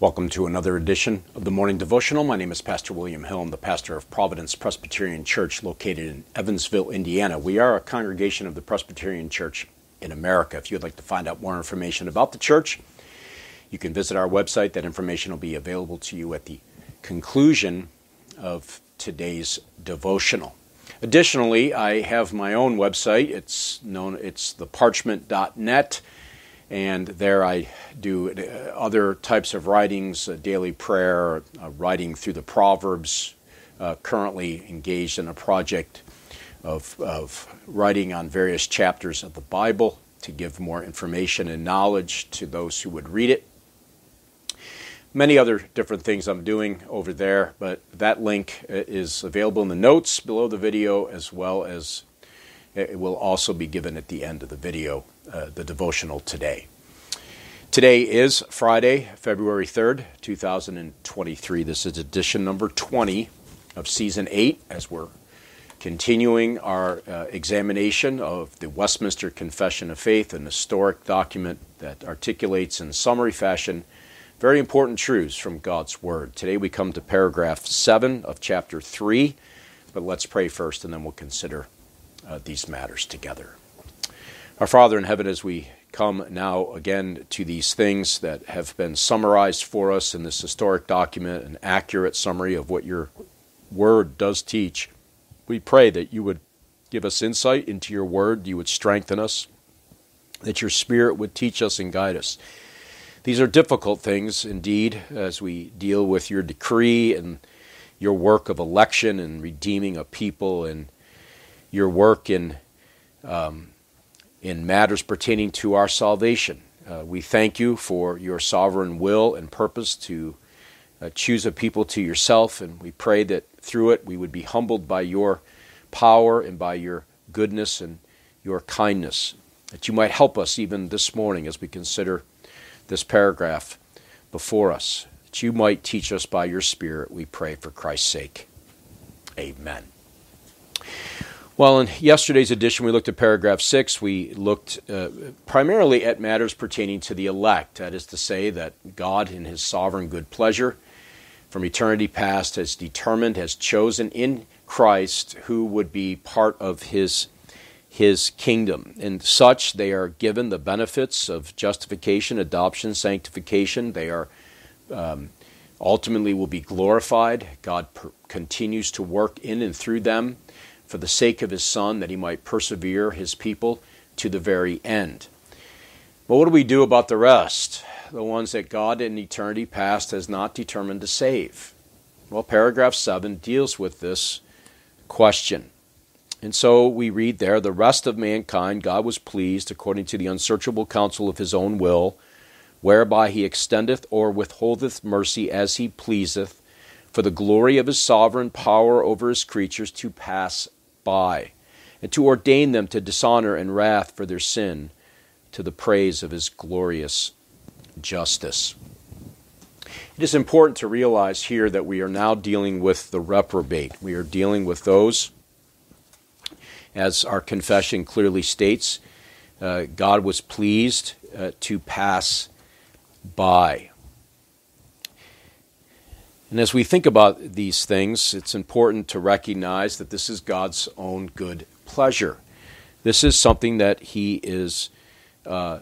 Welcome to another edition of the Morning Devotional. My name is Pastor William Hill. I'm the pastor of Providence Presbyterian Church located in Evansville, Indiana. We are a congregation of the Presbyterian Church in America. If you'd like to find out more information about the church, you can visit our website. That information will be available to you at the conclusion of today's devotional. Additionally, I have my own website. It's known it's theparchment.net and there I do uh, other types of writings, uh, daily prayer, uh, writing through the Proverbs. Currently engaged in a project of, of writing on various chapters of the Bible to give more information and knowledge to those who would read it. Many other different things I'm doing over there, but that link is available in the notes below the video as well as it will also be given at the end of the video, uh, the devotional today. Today is Friday, February 3rd, 2023. This is edition number 20 of season 8 as we're continuing our uh, examination of the Westminster Confession of Faith, an historic document that articulates in summary fashion very important truths from God's Word. Today we come to paragraph 7 of chapter 3, but let's pray first and then we'll consider uh, these matters together. Our Father in heaven, as we come now again to these things that have been summarized for us in this historic document, an accurate summary of what your word does teach, we pray that you would give us insight into your word, you would strengthen us, that your spirit would teach us and guide us. These are difficult things indeed as we deal with your decree and your work of election and redeeming a people and your work in, um, in matters pertaining to our salvation. Uh, we thank you for your sovereign will and purpose to uh, choose a people to yourself, and we pray that through it we would be humbled by your power and by your goodness and your kindness. That you might help us even this morning as we consider this paragraph before us. That you might teach us by your Spirit, we pray for Christ's sake. Amen. Well, in yesterday's edition, we looked at paragraph six. We looked uh, primarily at matters pertaining to the elect. That is to say, that God, in His sovereign good pleasure, from eternity past, has determined, has chosen in Christ who would be part of His his kingdom. And such, they are given the benefits of justification, adoption, sanctification. They are um, ultimately will be glorified. God per- continues to work in and through them for the sake of his Son, that he might persevere his people to the very end. But what do we do about the rest? The ones that God in eternity past has not determined to save? Well, paragraph 7 deals with this question. And so we read there the rest of mankind God was pleased, according to the unsearchable counsel of his own will, whereby he extendeth or withholdeth mercy as he pleaseth, for the glory of his sovereign power over his creatures to pass by, and to ordain them to dishonor and wrath for their sin, to the praise of his glorious justice. It is important to realize here that we are now dealing with the reprobate. We are dealing with those, as our confession clearly states, uh, God was pleased uh, to pass by. And as we think about these things, it's important to recognize that this is God's own good pleasure. This is something that He is uh,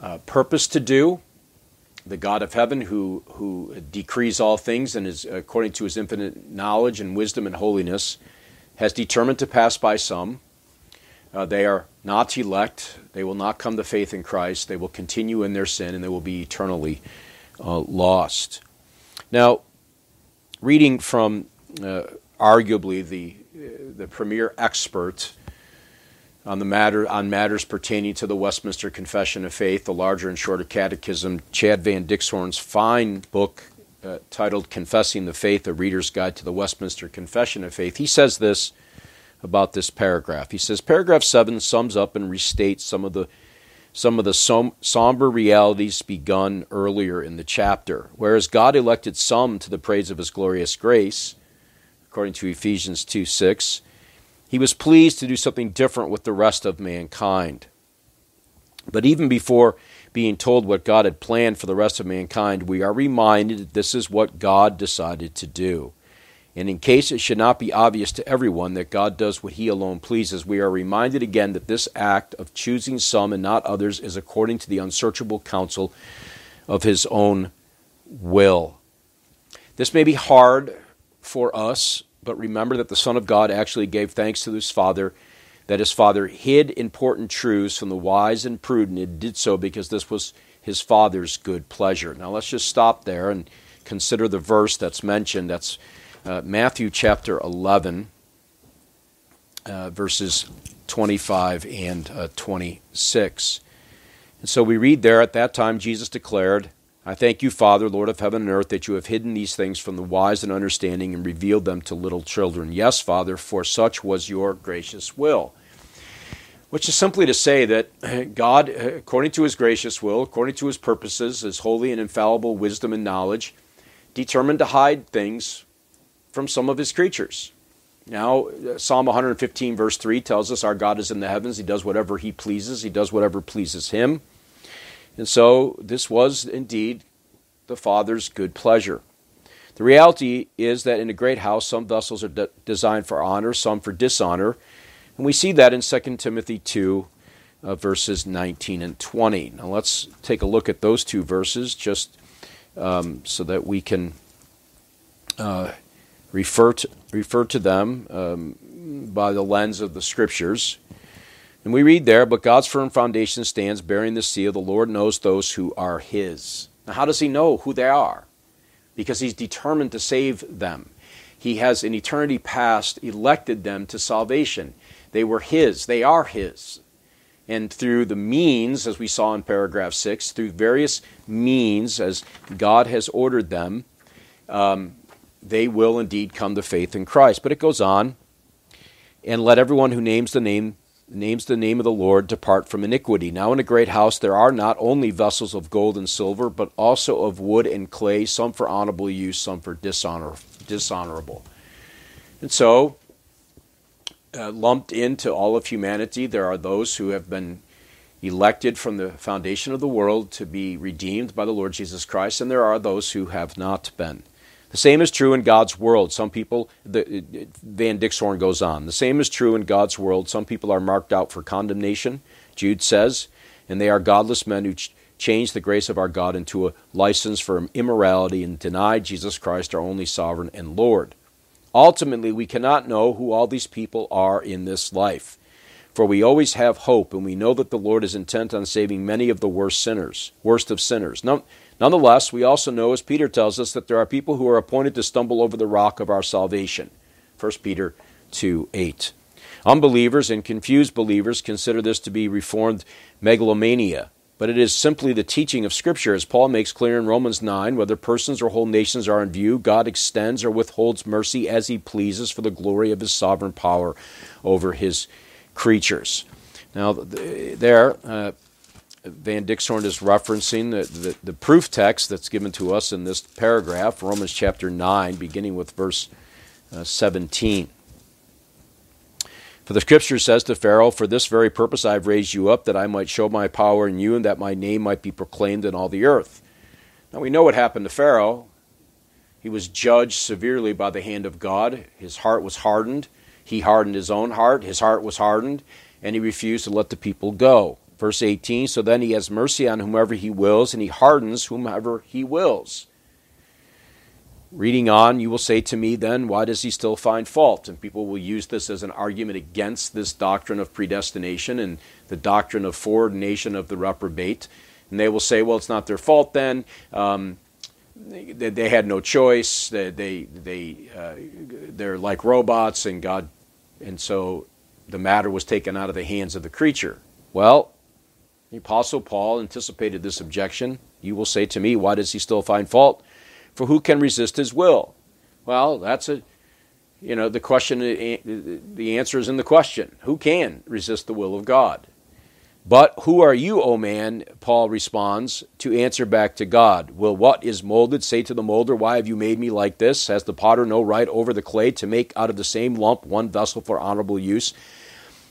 uh, purposed to do. The God of heaven, who who decrees all things and is according to His infinite knowledge and wisdom and holiness, has determined to pass by some. Uh, they are not elect. They will not come to faith in Christ. They will continue in their sin, and they will be eternally uh, lost. Now, reading from uh, arguably the, the premier expert on the matter on matters pertaining to the Westminster Confession of Faith, the larger and shorter catechism, Chad Van Dixhoorn's fine book uh, titled Confessing the Faith, a Reader's Guide to the Westminster Confession of Faith. He says this about this paragraph. He says paragraph 7 sums up and restates some of the some of the som- somber realities begun earlier in the chapter. Whereas God elected some to the praise of his glorious grace, according to Ephesians 2 6, he was pleased to do something different with the rest of mankind. But even before being told what God had planned for the rest of mankind, we are reminded that this is what God decided to do. And in case it should not be obvious to everyone that God does what He alone pleases, we are reminded again that this act of choosing some and not others is according to the unsearchable counsel of His own will. This may be hard for us, but remember that the Son of God actually gave thanks to His Father, that His Father hid important truths from the wise and prudent, and did so because this was His Father's good pleasure. Now let's just stop there and consider the verse that's mentioned. That's uh, Matthew chapter 11, uh, verses 25 and uh, 26. And so we read there, at that time Jesus declared, I thank you, Father, Lord of heaven and earth, that you have hidden these things from the wise and understanding and revealed them to little children. Yes, Father, for such was your gracious will. Which is simply to say that God, according to his gracious will, according to his purposes, his holy and infallible wisdom and knowledge, determined to hide things from some of his creatures. Now, Psalm 115, verse 3 tells us our God is in the heavens. He does whatever he pleases, he does whatever pleases him. And so, this was indeed the Father's good pleasure. The reality is that in a great house, some vessels are de- designed for honor, some for dishonor. And we see that in 2 Timothy 2, uh, verses 19 and 20. Now, let's take a look at those two verses just um, so that we can. Uh, refer to, refer to them um, by the lens of the scriptures. And we read there, but God's firm foundation stands bearing the seal. The Lord knows those who are his. Now, how does he know who they are? Because he's determined to save them. He has, in eternity past, elected them to salvation. They were his, they are his. And through the means, as we saw in paragraph 6, through various means, as God has ordered them, um, they will indeed come to faith in Christ. But it goes on, and let everyone who names the name names the name of the Lord depart from iniquity. Now in a great house there are not only vessels of gold and silver, but also of wood and clay, some for honorable use, some for dishonor, dishonorable. And so, uh, lumped into all of humanity, there are those who have been elected from the foundation of the world to be redeemed by the Lord Jesus Christ, and there are those who have not been. The same is true in God's world. Some people, the, Van Dixhoorn goes on, the same is true in God's world. Some people are marked out for condemnation, Jude says, and they are godless men who ch- change the grace of our God into a license for immorality and deny Jesus Christ, our only sovereign and Lord. Ultimately, we cannot know who all these people are in this life. For we always have hope, and we know that the Lord is intent on saving many of the worst sinners, worst of sinners. Now, Nonetheless, we also know, as Peter tells us, that there are people who are appointed to stumble over the rock of our salvation. 1 Peter 2 8. Unbelievers and confused believers consider this to be reformed megalomania, but it is simply the teaching of Scripture, as Paul makes clear in Romans 9 whether persons or whole nations are in view, God extends or withholds mercy as he pleases for the glory of his sovereign power over his creatures. Now, there, uh, Van Dixhoorn is referencing the, the, the, proof text that's given to us in this paragraph, Romans chapter 9, beginning with verse uh, 17. For the scripture says to Pharaoh, For this very purpose I have raised you up, that I might show my power in you, and that my name might be proclaimed in all the earth. Now we know what happened to Pharaoh. He was judged severely by the hand of God. His heart was hardened. He hardened his own heart. His heart was hardened, and he refused to let the people go. Verse 18 So then he has mercy on whomever he wills, and he hardens whomever he wills. Reading on, you will say to me, then, why does he still find fault? And people will use this as an argument against this doctrine of predestination and the doctrine of foreordination of the reprobate. And they will say, well, it's not their fault then. Um, they, they, had no choice. They, they, they uh, they're like robots, and God, and so the matter was taken out of the hands of the creature. Well, the Apostle Paul anticipated this objection. You will say to me, Why does he still find fault? For who can resist his will? Well, that's a, you know, the question, the answer is in the question. Who can resist the will of God? But who are you, O man? Paul responds, to answer back to God. Will what is molded say to the molder, Why have you made me like this? Has the potter no right over the clay to make out of the same lump one vessel for honorable use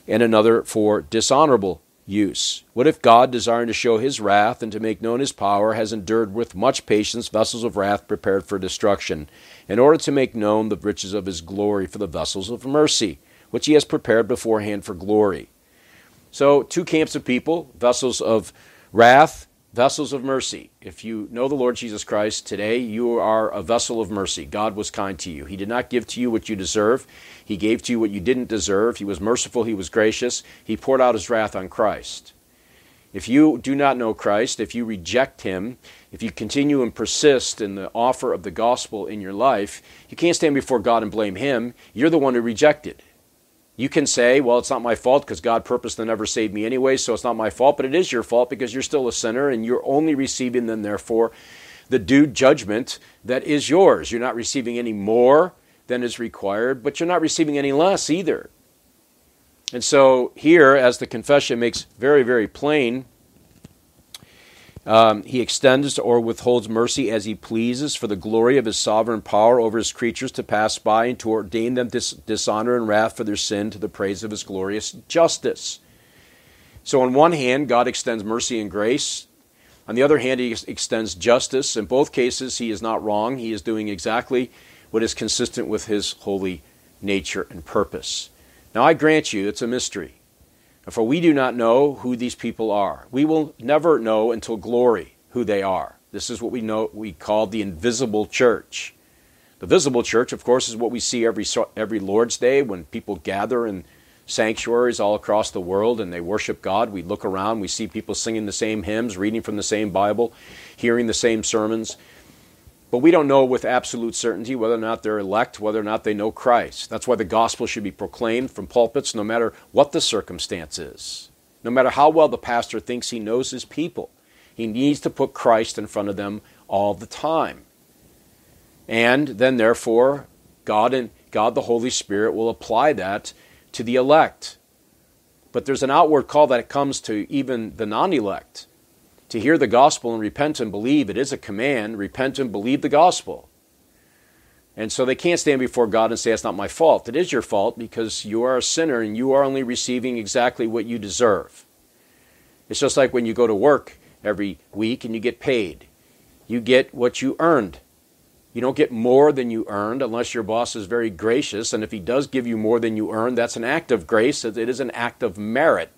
and another for dishonorable use? What if God, desiring to show his wrath and to make known his power, has endured with much patience vessels of wrath prepared for destruction, in order to make known the riches of his glory for the vessels of mercy, which he has prepared beforehand for glory? So, two camps of people vessels of wrath, vessels of mercy. If you know the Lord Jesus Christ today, you are a vessel of mercy. God was kind to you. He did not give to you what you deserve, He gave to you what you didn't deserve. He was merciful, He was gracious. He poured out His wrath on Christ. If you do not know Christ, if you reject Him, if you continue and persist in the offer of the gospel in your life, you can't stand before God and blame Him. You're the one who rejected. You can say, well, it's not my fault because God purposed to never save me anyway, so it's not my fault, but it is your fault because you're still a sinner and you're only receiving then, therefore, the due judgment that is yours. You're not receiving any more than is required, but you're not receiving any less either. And so, here, as the confession makes very, very plain, um, he extends or withholds mercy as he pleases for the glory of his sovereign power over his creatures to pass by and to ordain them dis- dishonor and wrath for their sin to the praise of his glorious justice. So, on one hand, God extends mercy and grace. On the other hand, he ex- extends justice. In both cases, he is not wrong. He is doing exactly what is consistent with his holy nature and purpose. Now, I grant you, it's a mystery. For we do not know who these people are. We will never know until glory who they are. This is what we know we call the invisible church. The visible church, of course, is what we see every every Lord's Day when people gather in sanctuaries all across the world and they worship God. We look around, we see people singing the same hymns, reading from the same Bible, hearing the same sermons. But we don't know with absolute certainty whether or not they're elect, whether or not they know Christ. That's why the gospel should be proclaimed from pulpits no matter what the circumstance is. No matter how well the pastor thinks he knows his people, he needs to put Christ in front of them all the time. And then, therefore, God and God the Holy Spirit will apply that to the elect. But there's an outward call that comes to even the non elect to hear the gospel and repent and believe. It is a command repent and believe the gospel. And so they can't stand before God and say, It's not my fault. It is your fault because you are a sinner and you are only receiving exactly what you deserve. It's just like when you go to work every week and you get paid. You get what you earned. You don't get more than you earned unless your boss is very gracious. And if he does give you more than you earned, that's an act of grace. It is an act of merit.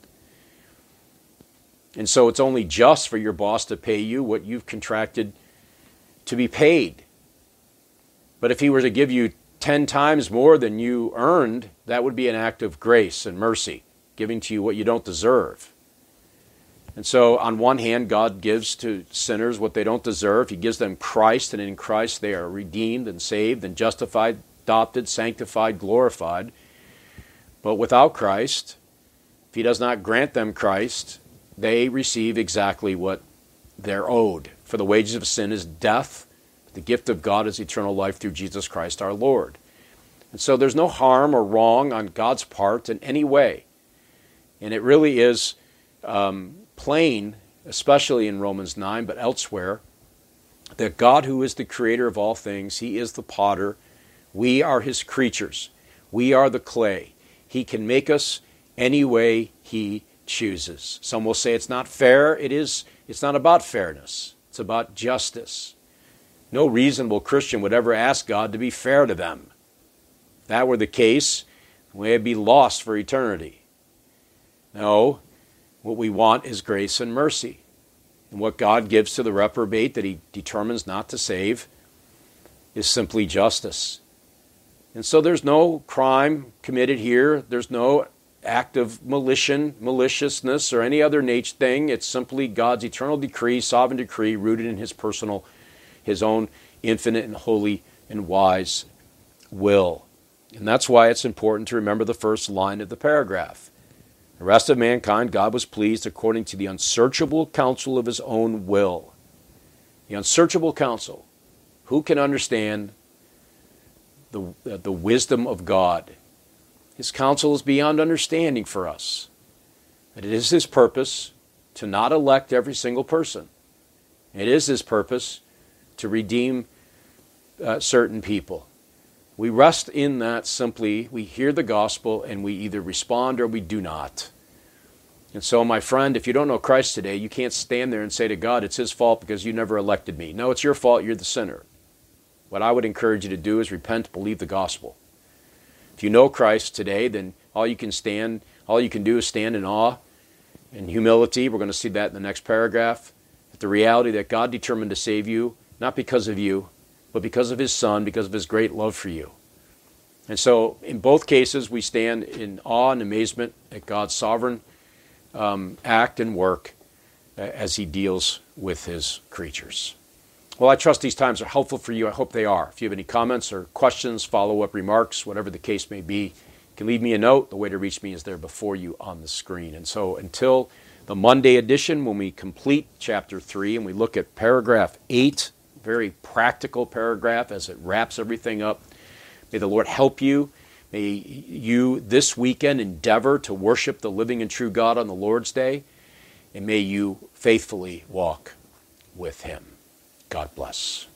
And so it's only just for your boss to pay you what you've contracted to be paid. But if he were to give you 10 times more than you earned, that would be an act of grace and mercy, giving to you what you don't deserve. And so, on one hand, God gives to sinners what they don't deserve. He gives them Christ, and in Christ they are redeemed and saved and justified, adopted, sanctified, glorified. But without Christ, if He does not grant them Christ, they receive exactly what they're owed. For the wages of sin is death, the gift of God is eternal life through Jesus Christ our Lord. And so there's no harm or wrong on God's part in any way. And it really is um, plain, especially in Romans 9, but elsewhere, that God, who is the creator of all things, He is the potter. We are His creatures. We are the clay. He can make us any way He chooses. Some will say it's not fair. It is it's not about fairness. It's about justice. No reasonable Christian would ever ask God to be fair to them. If that were the case, we'd be lost for eternity. No, what we want is grace and mercy. And what God gives to the reprobate that he determines not to save is simply justice. And so there's no crime committed here. There's no act of malition, maliciousness, or any other nature thing. It's simply God's eternal decree, sovereign decree, rooted in His personal, His own infinite and holy and wise will. And that's why it's important to remember the first line of the paragraph. The rest of mankind, God was pleased according to the unsearchable counsel of His own will. The unsearchable counsel. Who can understand the, uh, the wisdom of God? His counsel is beyond understanding for us. That it is His purpose to not elect every single person. It is His purpose to redeem uh, certain people. We rest in that simply. We hear the gospel and we either respond or we do not. And so, my friend, if you don't know Christ today, you can't stand there and say to God, it's His fault because you never elected me. No, it's your fault. You're the sinner. What I would encourage you to do is repent, believe the gospel. If you know Christ today, then all you can stand, all you can do is stand in awe and humility. We're going to see that in the next paragraph. At the reality that God determined to save you, not because of you, but because of His Son, because of His great love for you. And so, in both cases, we stand in awe and amazement at God's sovereign um, act and work uh, as He deals with His creatures. Well, I trust these times are helpful for you. I hope they are. If you have any comments or questions, follow up remarks, whatever the case may be, you can leave me a note. The way to reach me is there before you on the screen. And so until the Monday edition, when we complete chapter 3 and we look at paragraph 8, very practical paragraph as it wraps everything up, may the Lord help you. May you this weekend endeavor to worship the living and true God on the Lord's Day, and may you faithfully walk with Him. God bless.